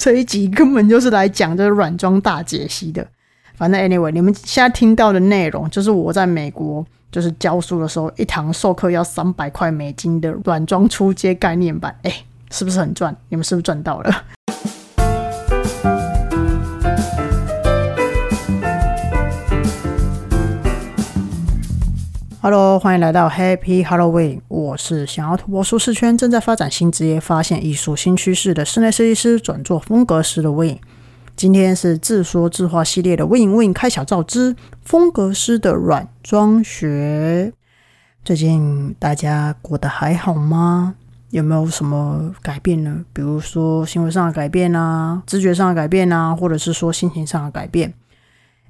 这一集根本就是来讲这个软装大解析的。反正 anyway，你们现在听到的内容就是我在美国就是教书的时候，一堂授课要三百块美金的软装出街概念版。哎，是不是很赚？你们是不是赚到了？Hello，欢迎来到 Happy Halloween。我是想要突破舒适圈、正在发展新职业、发现艺术新趋势的室内设计师，转做风格师的 Win。今天是自说自话系列的 Win Win 开小灶之风格师的软装学。最近大家过得还好吗？有没有什么改变呢？比如说行为上的改变啊，知觉上的改变啊，或者是说心情上的改变？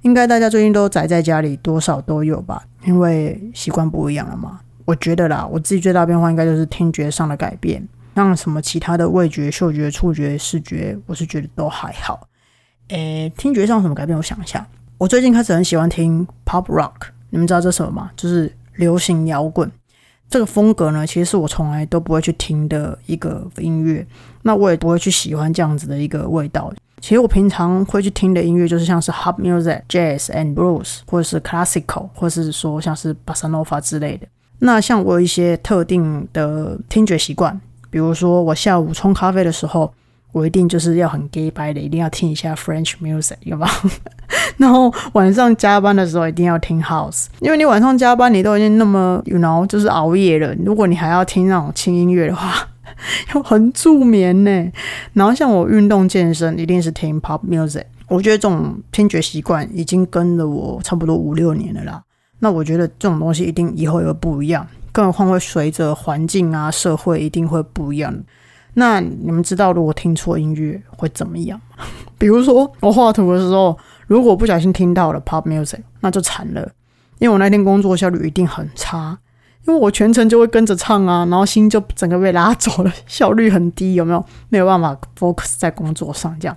应该大家最近都宅在家里，多少都有吧，因为习惯不一样了嘛。我觉得啦，我自己最大变化应该就是听觉上的改变，像什么其他的味觉、嗅觉、触觉、视觉，我是觉得都还好。诶，听觉上什么改变？我想一下，我最近开始很喜欢听 pop rock，你们知道这什么吗？就是流行摇滚这个风格呢，其实是我从来都不会去听的一个音乐，那我也不会去喜欢这样子的一个味道。其实我平常会去听的音乐就是像是 hop music、jazz and blues，或者是 classical，或者是说像是 bossa nova 之类的。那像我有一些特定的听觉习惯，比如说我下午冲咖啡的时候，我一定就是要很 gay 白的，一定要听一下 French music，有吗？然后晚上加班的时候一定要听 house，因为你晚上加班你都已经那么 you know 就是熬夜了，如果你还要听那种轻音乐的话。又 很助眠呢，然后像我运动健身，一定是听 pop music。我觉得这种听觉习惯已经跟了我差不多五六年了啦。那我觉得这种东西一定以后也会不一样，更何况会随着环境啊、社会一定会不一样。那你们知道，如果听错音乐会怎么样？比如说我画图的时候，如果不小心听到了 pop music，那就惨了，因为我那天工作效率一定很差。因为我全程就会跟着唱啊，然后心就整个被拉走了，效率很低，有没有？没有办法 focus 在工作上这样。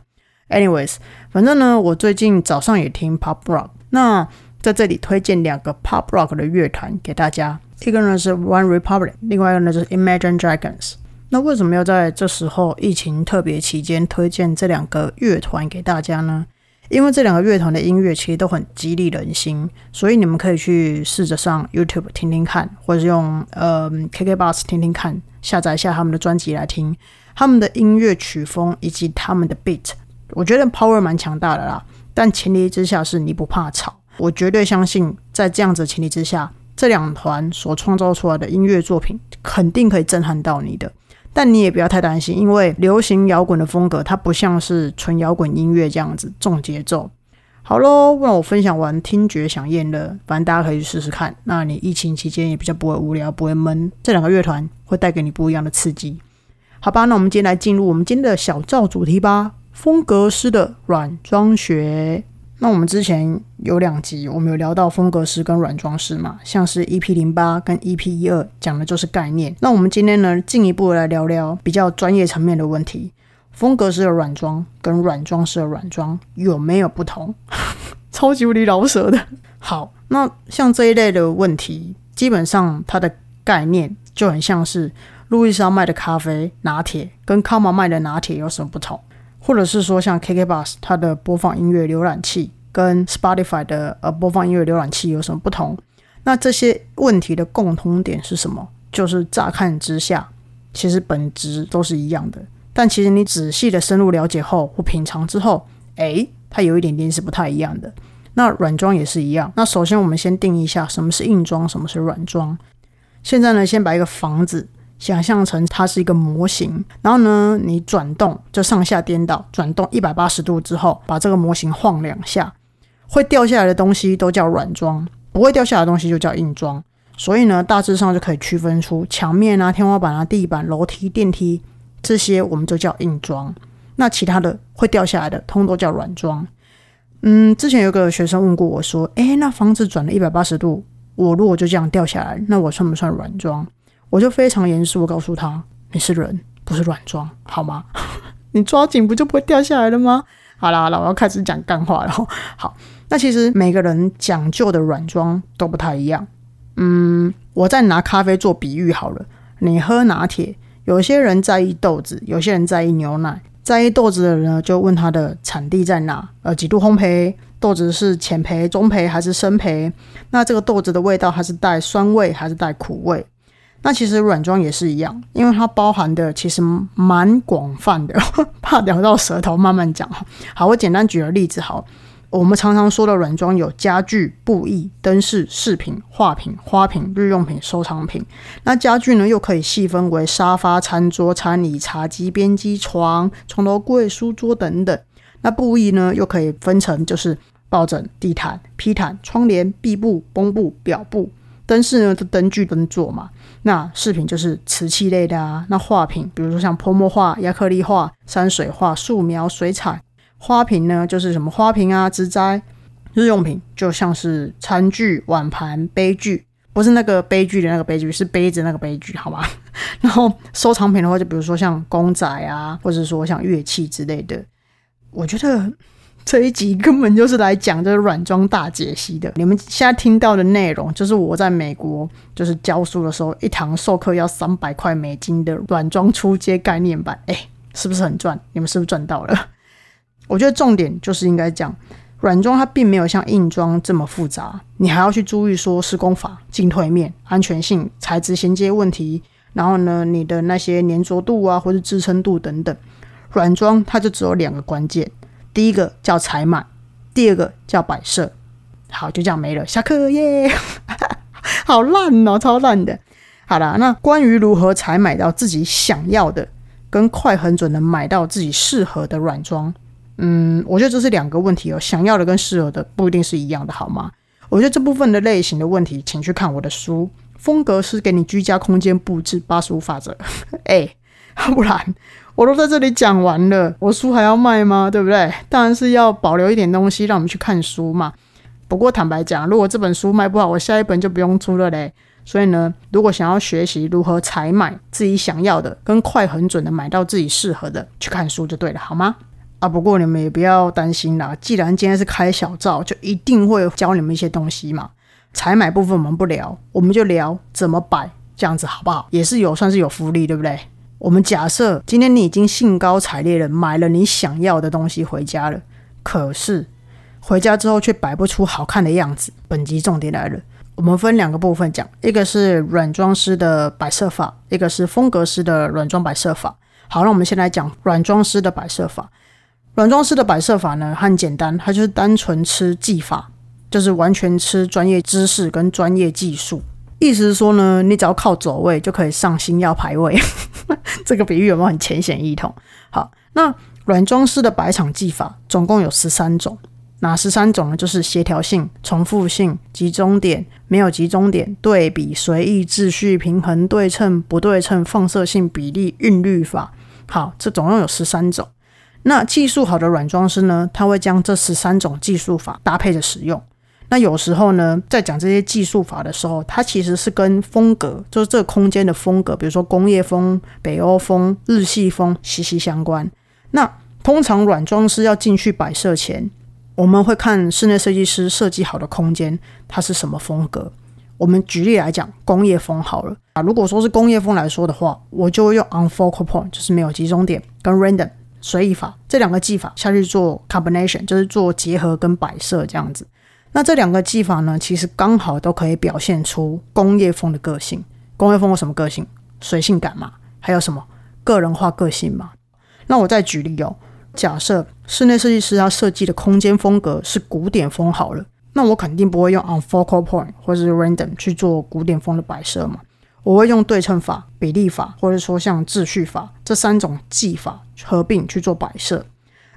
Anyways，反正呢，我最近早上也听 pop rock。那在这里推荐两个 pop rock 的乐团给大家，一个呢是 One Republic，另外一个呢就是 Imagine Dragons。那为什么要在这时候疫情特别期间推荐这两个乐团给大家呢？因为这两个乐团的音乐其实都很激励人心，所以你们可以去试着上 YouTube 听听看，或者用呃 KKBox 听听看，下载一下他们的专辑来听。他们的音乐曲风以及他们的 beat，我觉得 power 蛮强大的啦。但前提之下是你不怕吵，我绝对相信在这样子的前提之下，这两团所创造出来的音乐作品肯定可以震撼到你的。但你也不要太担心，因为流行摇滚的风格它不像是纯摇滚音乐这样子重节奏。好喽，那我分享完听觉响应了，反正大家可以去试试看。那你疫情期间也比较不会无聊，不会闷。这两个乐团会带给你不一样的刺激，好吧？那我们今天来进入我们今天的小赵主题吧，风格师的软装学。那我们之前有两集，我们有聊到风格师跟软装师嘛，像是 EP 零八跟 EP 一二讲的就是概念。那我们今天呢，进一步来聊聊比较专业层面的问题，风格师的软装跟软装师的软装有没有不同？超级无敌老舍的。好，那像这一类的问题，基本上它的概念就很像是路易莎卖的咖啡拿铁跟康玛卖的拿铁有什么不同？或者是说，像 KKBox 它的播放音乐浏览器跟 Spotify 的呃播放音乐浏览器有什么不同？那这些问题的共通点是什么？就是乍看之下，其实本质都是一样的。但其实你仔细的深入了解后或品尝之后，诶，它有一点点是不太一样的。那软装也是一样。那首先我们先定义一下什么是硬装，什么是软装。现在呢，先把一个房子。想象成它是一个模型，然后呢，你转动就上下颠倒，转动一百八十度之后，把这个模型晃两下，会掉下来的东西都叫软装，不会掉下来的东西就叫硬装。所以呢，大致上就可以区分出墙面啊、天花板啊、地板、楼梯、电梯这些，我们就叫硬装。那其他的会掉下来的，通都叫软装。嗯，之前有个学生问过我说：“诶，那房子转了一百八十度，我如果就这样掉下来，那我算不算软装？”我就非常严肃，我告诉他：“你是人，不是软装，好吗？你抓紧不就不会掉下来了吗？”好啦好啦，我要开始讲干话了。好，那其实每个人讲究的软装都不太一样。嗯，我再拿咖啡做比喻好了。你喝拿铁，有些人在意豆子，有些人在意牛奶。在意豆子的人呢，就问它的产地在哪，呃，几度烘焙，豆子是浅焙、中焙还是深焙？那这个豆子的味道，它是带酸味还是带苦味？那其实软装也是一样，因为它包含的其实蛮广泛的，怕聊到舌头，慢慢讲。好，我简单举个例子，好，我们常常说的软装有家具、布艺、灯饰、饰品、画品、花瓶、日用品、收藏品。那家具呢，又可以细分为沙发、餐桌、餐椅、茶几、边机、床、床头柜、书桌等等。那布艺呢，又可以分成就是抱枕、地毯、披毯、窗帘、壁布、绷布、表布。灯饰呢，就灯具灯座嘛。那饰品就是瓷器类的啊。那画品，比如说像泼墨画、亚克力画、山水画、素描、水彩。花瓶呢，就是什么花瓶啊、植栽。日用品就像是餐具、碗盘、杯具，不是那个杯具的那个杯具，是杯子那个杯具，好吗？然后收藏品的话，就比如说像公仔啊，或者说像乐器之类的。我觉得。这一集根本就是来讲这个软装大解析的。你们现在听到的内容，就是我在美国就是教书的时候，一堂授课要三百块美金的软装出街概念版。哎，是不是很赚？你们是不是赚到了？我觉得重点就是应该讲，软装它并没有像硬装这么复杂，你还要去注意说施工法、进退面、安全性、材质衔接问题，然后呢，你的那些粘着度啊，或者支撑度等等。软装它就只有两个关键。第一个叫采买，第二个叫摆设。好，就这样没了。下课耶，好烂哦，超烂的。好了，那关于如何采买到自己想要的，跟快很准的买到自己适合的软装，嗯，我觉得这是两个问题哦。想要的跟适合的不一定是一样的，好吗？我觉得这部分的类型的问题，请去看我的书《风格是给你居家空间布置八十五法则》。哎，不然。我都在这里讲完了，我书还要卖吗？对不对？当然是要保留一点东西让我们去看书嘛。不过坦白讲，如果这本书卖不好，我下一本就不用出了嘞。所以呢，如果想要学习如何采买自己想要的，跟快很准的买到自己适合的，去看书就对了，好吗？啊，不过你们也不要担心啦，既然今天是开小灶，就一定会教你们一些东西嘛。采买部分我们不聊，我们就聊怎么摆，这样子好不好？也是有算是有福利，对不对？我们假设今天你已经兴高采烈的买了你想要的东西回家了，可是回家之后却摆不出好看的样子。本集重点来了，我们分两个部分讲，一个是软装师的摆设法，一个是风格师的软装摆设法。好，那我们先来讲软装师的摆设法。软装师的摆设法呢，很简单，它就是单纯吃技法，就是完全吃专业知识跟专业技术。意思是说呢，你只要靠走位就可以上星耀排位。这个比喻有没有很浅显易懂？好，那软装师的百场技法总共有十三种，哪十三种呢？就是协调性、重复性、集中点、没有集中点、对比、随意、秩序、平衡、对称、不对称、放射性、比例、韵律法。好，这总共有十三种。那技术好的软装师呢，他会将这十三种技术法搭配着使用。那有时候呢，在讲这些技术法的时候，它其实是跟风格，就是这个空间的风格，比如说工业风、北欧风、日系风息息相关。那通常软装师要进去摆设前，我们会看室内设计师设计好的空间，它是什么风格。我们举例来讲，工业风好了啊。如果说是工业风来说的话，我就会用 unfocal point，就是没有集中点，跟 random 随意法这两个技法下去做 combination，就是做结合跟摆设这样子。那这两个技法呢，其实刚好都可以表现出工业风的个性。工业风有什么个性？随性感嘛，还有什么个人化个性嘛？那我再举例哦，假设室内设计师他设计的空间风格是古典风好了，那我肯定不会用 unfocal point 或者是 random 去做古典风的摆设嘛，我会用对称法、比例法，或者说像秩序法这三种技法合并去做摆设。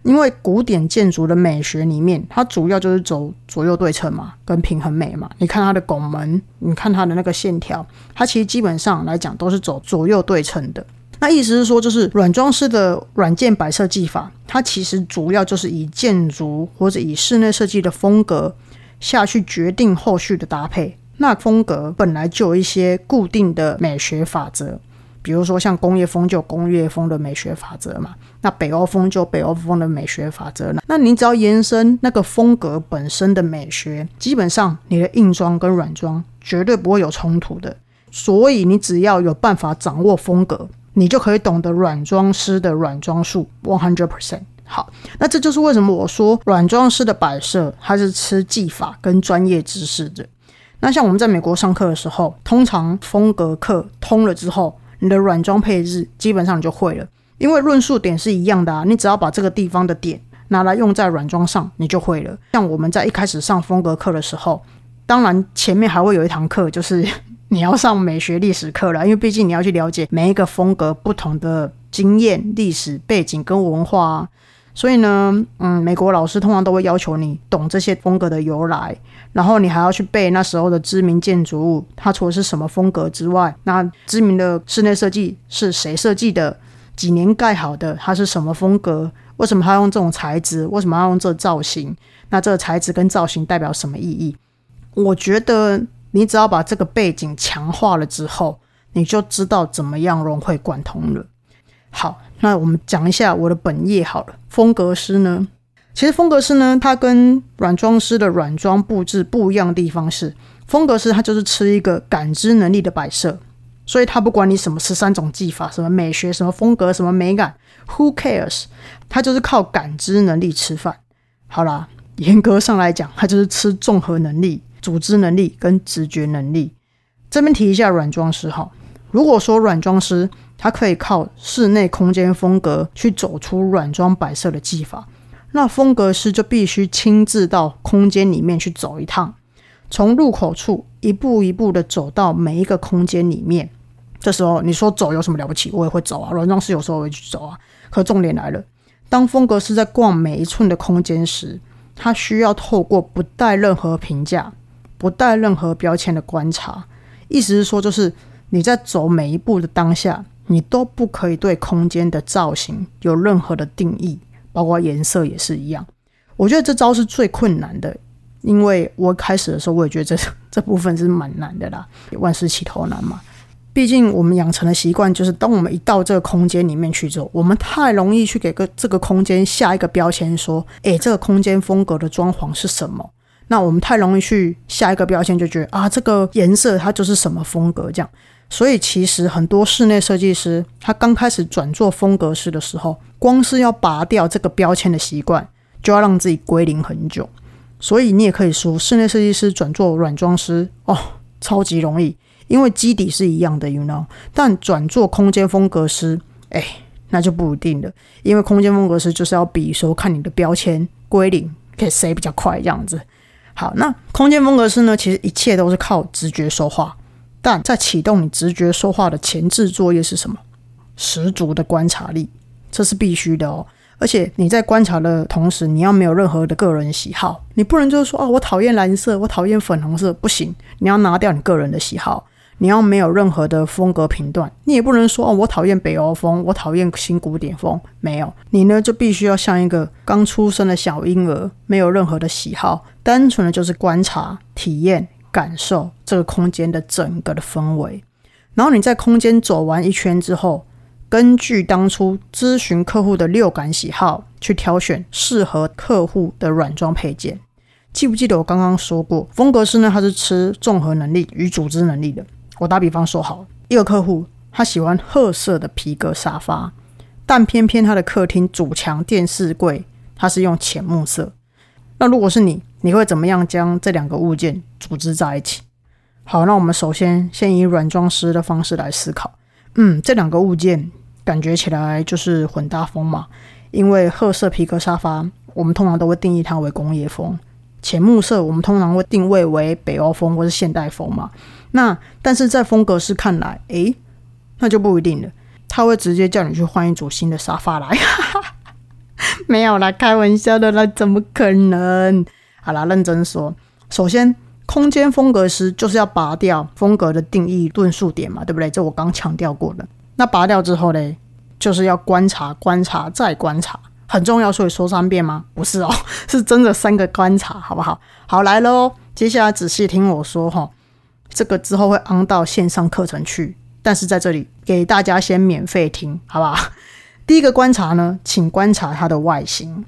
因为古典建筑的美学里面，它主要就是走左右对称嘛，跟平衡美嘛。你看它的拱门，你看它的那个线条，它其实基本上来讲都是走左右对称的。那意思是说，就是软装饰的软件摆设技法，它其实主要就是以建筑或者以室内设计的风格下去决定后续的搭配。那风格本来就有一些固定的美学法则。比如说，像工业风就有工业风的美学法则嘛，那北欧风就北欧风的美学法则呢。那你只要延伸那个风格本身的美学，基本上你的硬装跟软装绝对不会有冲突的。所以你只要有办法掌握风格，你就可以懂得软装师的软装术 one hundred percent。好，那这就是为什么我说软装师的摆设，它是吃技法跟专业知识的。那像我们在美国上课的时候，通常风格课通了之后，你的软装配置基本上你就会了，因为论述点是一样的啊。你只要把这个地方的点拿来用在软装上，你就会了。像我们在一开始上风格课的时候，当然前面还会有一堂课，就是你要上美学历史课了，因为毕竟你要去了解每一个风格不同的经验、历史背景跟文化啊。所以呢，嗯，美国老师通常都会要求你懂这些风格的由来，然后你还要去背那时候的知名建筑物，它除了是什么风格之外，那知名的室内设计是谁设计的，几年盖好的，它是什么风格，为什么它用这种材质，为什么要用这造型，那这个材质跟造型代表什么意义？我觉得你只要把这个背景强化了之后，你就知道怎么样融会贯通了。好。那我们讲一下我的本业好了。风格师呢，其实风格师呢，它跟软装师的软装布置不一样的地方是，风格师它就是吃一个感知能力的摆设，所以他不管你什么十三种技法，什么美学，什么风格，什么美感，Who cares？他就是靠感知能力吃饭。好啦，严格上来讲，他就是吃综合能力、组织能力跟直觉能力。这边提一下软装师哈，如果说软装师。他可以靠室内空间风格去走出软装摆设的技法，那风格师就必须亲自到空间里面去走一趟，从入口处一步一步的走到每一个空间里面。这时候你说走有什么了不起？我也会走啊，软装师有时候会去走啊。可重点来了，当风格师在逛每一寸的空间时，他需要透过不带任何评价、不带任何标签的观察，意思是说，就是你在走每一步的当下。你都不可以对空间的造型有任何的定义，包括颜色也是一样。我觉得这招是最困难的，因为我开始的时候我也觉得这这部分是蛮难的啦。万事起头难嘛，毕竟我们养成的习惯就是，当我们一到这个空间里面去之后，我们太容易去给个这个空间下一个标签，说，诶，这个空间风格的装潢是什么？那我们太容易去下一个标签，就觉得啊，这个颜色它就是什么风格这样。所以其实很多室内设计师，他刚开始转做风格师的时候，光是要拔掉这个标签的习惯，就要让自己归零很久。所以你也可以说，室内设计师转做软装师哦，超级容易，因为基底是一样的，you know。但转做空间风格师，哎，那就不一定了，因为空间风格师就是要比说看你的标签归零，可以谁比较快这样子。好，那空间风格师呢，其实一切都是靠直觉说话。但在启动你直觉说话的前置作业是什么？十足的观察力，这是必须的哦。而且你在观察的同时，你要没有任何的个人喜好，你不能就是说哦，我讨厌蓝色，我讨厌粉红色，不行。你要拿掉你个人的喜好，你要没有任何的风格评断。你也不能说哦，我讨厌北欧风，我讨厌新古典风，没有。你呢就必须要像一个刚出生的小婴儿，没有任何的喜好，单纯的就是观察、体验。感受这个空间的整个的氛围，然后你在空间走完一圈之后，根据当初咨询客户的六感喜好，去挑选适合客户的软装配件。记不记得我刚刚说过，风格师呢，他是吃综合能力与组织能力的。我打比方说，好，一个客户他喜欢褐色的皮革沙发，但偏偏他的客厅主墙电视柜它是用浅木色。那如果是你？你会怎么样将这两个物件组织在一起？好，那我们首先先以软装师的方式来思考。嗯，这两个物件感觉起来就是混搭风嘛。因为褐色皮革沙发，我们通常都会定义它为工业风；浅木色，我们通常会定位为北欧风或是现代风嘛。那但是在风格师看来，诶，那就不一定了。他会直接叫你去换一组新的沙发来。没有啦，开玩笑的啦，怎么可能？好啦，认真说，首先，空间风格师就是要拔掉风格的定义论述点嘛，对不对？这我刚强调过的。那拔掉之后嘞，就是要观察、观察再观察，很重要，所以说三遍吗？不是哦，是真的三个观察，好不好？好来喽，接下来仔细听我说哈，这个之后会安到线上课程去，但是在这里给大家先免费听，好不好？第一个观察呢，请观察它的外形，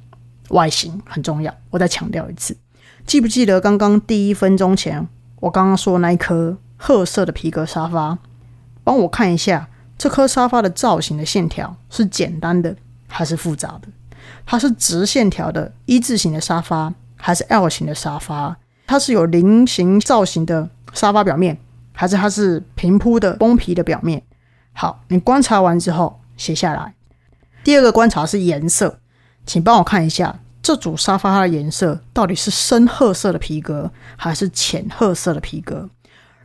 外形很重要，我再强调一次。记不记得刚刚第一分钟前，我刚刚说那一颗褐色的皮革沙发？帮我看一下这颗沙发的造型的线条是简单的还是复杂的？它是直线条的一字形的沙发，还是 L 型的沙发？它是有菱形造型的沙发表面，还是它是平铺的崩皮的表面？好，你观察完之后写下来。第二个观察是颜色，请帮我看一下这组沙发它的颜色到底是深褐色的皮革还是浅褐色的皮革？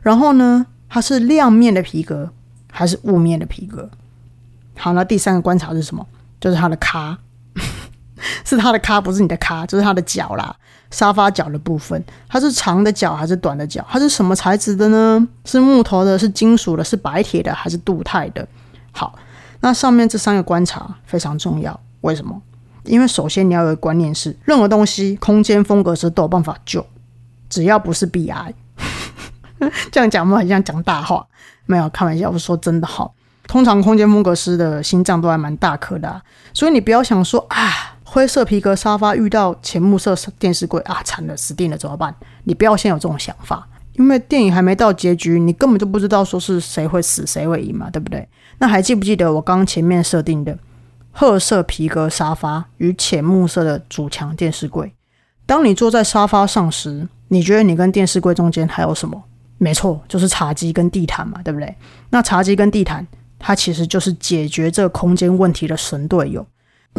然后呢，它是亮面的皮革还是雾面的皮革？好，那第三个观察是什么？就是它的咖，是它的咖，不是你的咖，就是它的脚啦，沙发脚的部分，它是长的脚还是短的脚？它是什么材质的呢？是木头的，是金属的，是白铁的，还是镀钛的？好，那上面这三个观察非常重要，为什么？因为首先你要有个观念是，任何东西空间风格是都有办法救，只要不是 BI。这样讲，我们很像讲大话，没有开玩笑，我说真的好。通常空间风格师的心脏都还蛮大颗的，所以你不要想说啊，灰色皮革沙发遇到浅木色电视柜啊，惨了，死定了，怎么办？你不要先有这种想法，因为电影还没到结局，你根本就不知道说是谁会死，谁会赢嘛，对不对？那还记不记得我刚前面设定的褐色皮革沙发与浅木色的主墙电视柜？当你坐在沙发上时，你觉得你跟电视柜中间还有什么？没错，就是茶几跟地毯嘛，对不对？那茶几跟地毯。它其实就是解决这个空间问题的神队友，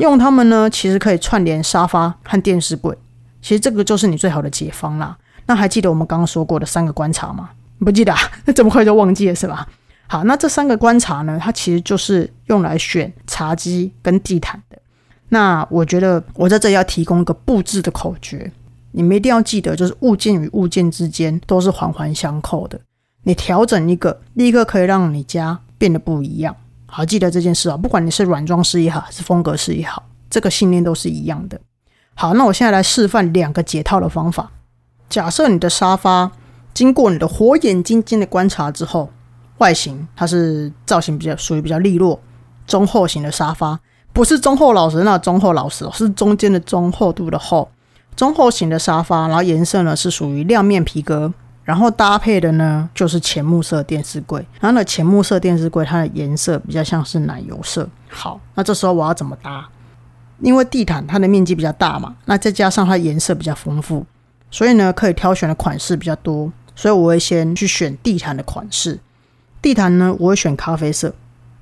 用它们呢，其实可以串联沙发和电视柜，其实这个就是你最好的解方啦。那还记得我们刚刚说过的三个观察吗？不记得啊？那这么快就忘记了是吧？好，那这三个观察呢，它其实就是用来选茶几跟地毯的。那我觉得我在这里要提供一个布置的口诀，你们一定要记得，就是物件与物件之间都是环环相扣的。你调整一个，立刻可以让你家。变得不一样，好记得这件事啊！不管你是软装师也好，还是风格师也好，这个信念都是一样的。好，那我现在来示范两个解套的方法。假设你的沙发经过你的火眼金睛的观察之后，外形它是造型比较属于比较利落、中厚型的沙发，不是中厚老实那中厚老实，是中间的中厚度的厚，中厚型的沙发，然后颜色呢是属于亮面皮革。然后搭配的呢，就是浅木色电视柜。然后呢，浅木色电视柜它的颜色比较像是奶油色。好，那这时候我要怎么搭？因为地毯它的面积比较大嘛，那再加上它颜色比较丰富，所以呢，可以挑选的款式比较多。所以我会先去选地毯的款式。地毯呢，我会选咖啡色。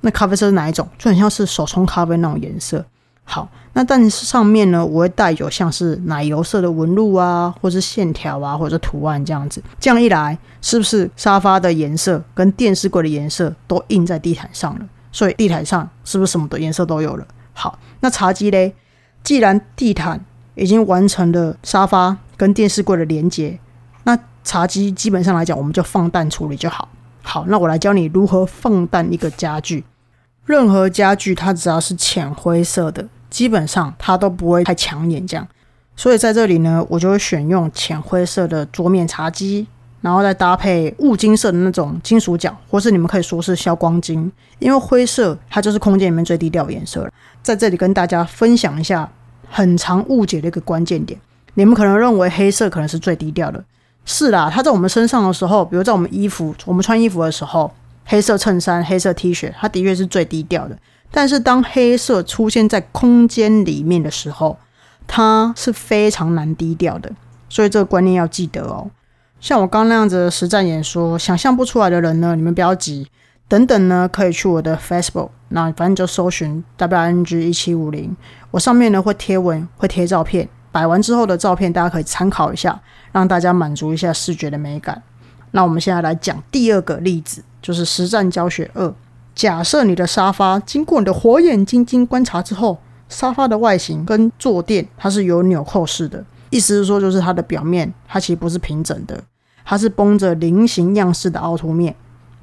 那咖啡色是哪一种？就很像是手冲咖啡那种颜色。好，那但是上面呢，我会带有像是奶油色的纹路啊，或是线条啊，或者图案这样子。这样一来，是不是沙发的颜色跟电视柜的颜色都印在地毯上了？所以地毯上是不是什么的颜色都有了？好，那茶几嘞？既然地毯已经完成了沙发跟电视柜的连接，那茶几基本上来讲，我们就放淡处理就好。好，那我来教你如何放淡一个家具。任何家具，它只要是浅灰色的，基本上它都不会太抢眼。这样，所以在这里呢，我就会选用浅灰色的桌面茶几，然后再搭配雾金色的那种金属角，或是你们可以说是消光金，因为灰色它就是空间里面最低调的颜色了。在这里跟大家分享一下很常误解的一个关键点，你们可能认为黑色可能是最低调的，是啦，它在我们身上的时候，比如在我们衣服，我们穿衣服的时候。黑色衬衫、黑色 T 恤，它的确是最低调的。但是当黑色出现在空间里面的时候，它是非常难低调的。所以这个观念要记得哦。像我刚那样子实战演说，想象不出来的人呢，你们不要急，等等呢，可以去我的 Facebook，那反正就搜寻 WNG 一七五零，我上面呢会贴文，会贴照片，摆完之后的照片大家可以参考一下，让大家满足一下视觉的美感。那我们现在来讲第二个例子。就是实战教学二。假设你的沙发经过你的火眼金睛观察之后，沙发的外形跟坐垫它是有纽扣式的，意思是说，就是它的表面它其实不是平整的，它是绷着菱形样式的凹凸面。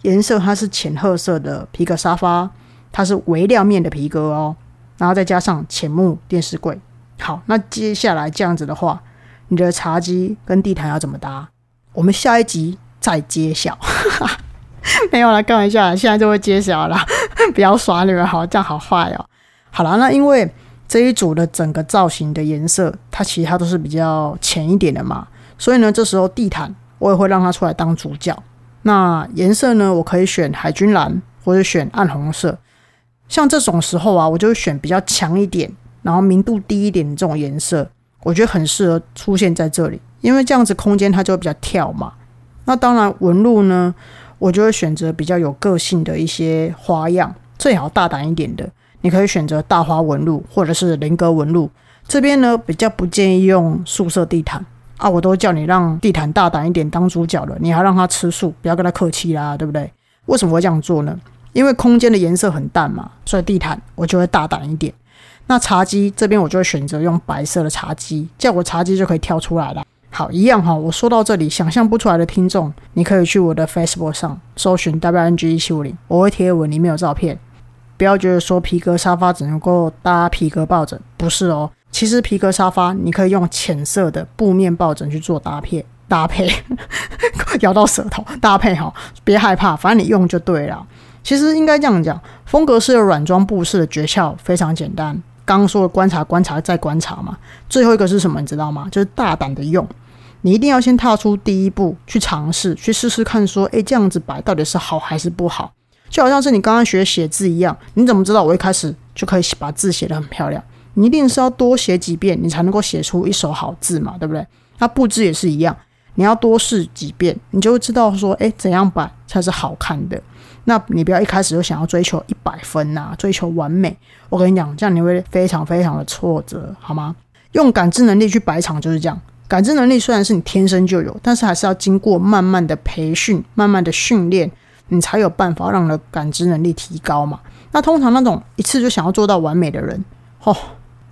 颜色它是浅褐色的皮革沙发，它是微亮面的皮革哦，然后再加上浅木电视柜。好，那接下来这样子的话，你的茶几跟地毯要怎么搭？我们下一集再揭晓。没有了，开玩笑，现在就会揭晓了，不要耍你们，好，这样好坏哦。好了，那因为这一组的整个造型的颜色，它其他都是比较浅一点的嘛，所以呢，这时候地毯我也会让它出来当主角。那颜色呢，我可以选海军蓝或者选暗红色。像这种时候啊，我就会选比较强一点，然后明度低一点的这种颜色，我觉得很适合出现在这里，因为这样子空间它就会比较跳嘛。那当然纹路呢，我就会选择比较有个性的一些花样，最好大胆一点的，你可以选择大花纹路或者是菱格纹路。这边呢比较不建议用素色地毯啊，我都叫你让地毯大胆一点当主角了，你还让他吃素，不要跟他客气啦，对不对？为什么会这样做呢？因为空间的颜色很淡嘛，所以地毯我就会大胆一点。那茶几这边我就会选择用白色的茶几，叫我茶几就可以挑出来了。好，一样哈。我说到这里，想象不出来的听众，你可以去我的 Facebook 上搜寻 WNG 一七五零，我会贴文，里面有照片。不要觉得说皮革沙发只能够搭皮革抱枕，不是哦。其实皮革沙发你可以用浅色的布面抱枕去做搭配，搭配 咬到舌头，搭配哈，别害怕，反正你用就对了。其实应该这样讲，风格式的软装布饰的诀窍非常简单。刚刚说的观察、观察再观察嘛，最后一个是什么？你知道吗？就是大胆的用。你一定要先踏出第一步，去尝试，去试试看，说，诶，这样子摆到底是好还是不好？就好像是你刚刚学写字一样，你怎么知道我一开始就可以把字写得很漂亮？你一定是要多写几遍，你才能够写出一手好字嘛，对不对？那布置也是一样，你要多试几遍，你就会知道说，诶，怎样摆才是好看的。那你不要一开始就想要追求一百分呐，追求完美。我跟你讲，这样你会非常非常的挫折，好吗？用感知能力去摆场就是这样。感知能力虽然是你天生就有，但是还是要经过慢慢的培训、慢慢的训练，你才有办法让你的感知能力提高嘛。那通常那种一次就想要做到完美的人，哦，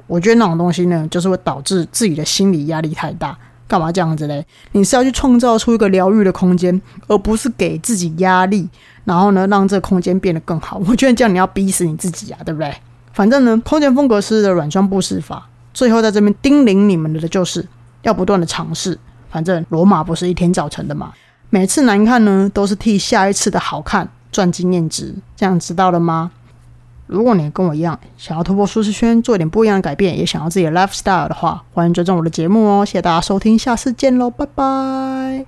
我觉得那种东西呢，就是会导致自己的心理压力太大。干嘛这样子嘞？你是要去创造出一个疗愈的空间，而不是给自己压力，然后呢，让这空间变得更好。我觉得这样你要逼死你自己啊，对不对？反正呢，空间风格师的软装布施法，最后在这边叮咛你们的就是要不断的尝试。反正罗马不是一天造成的嘛，每次难看呢，都是替下一次的好看赚经验值。这样知道了吗？如果你跟我一样想要突破舒适圈，做一点不一样的改变，也想要自己的 lifestyle 的话，欢迎追踪我的节目哦！谢谢大家收听，下次见喽，拜拜。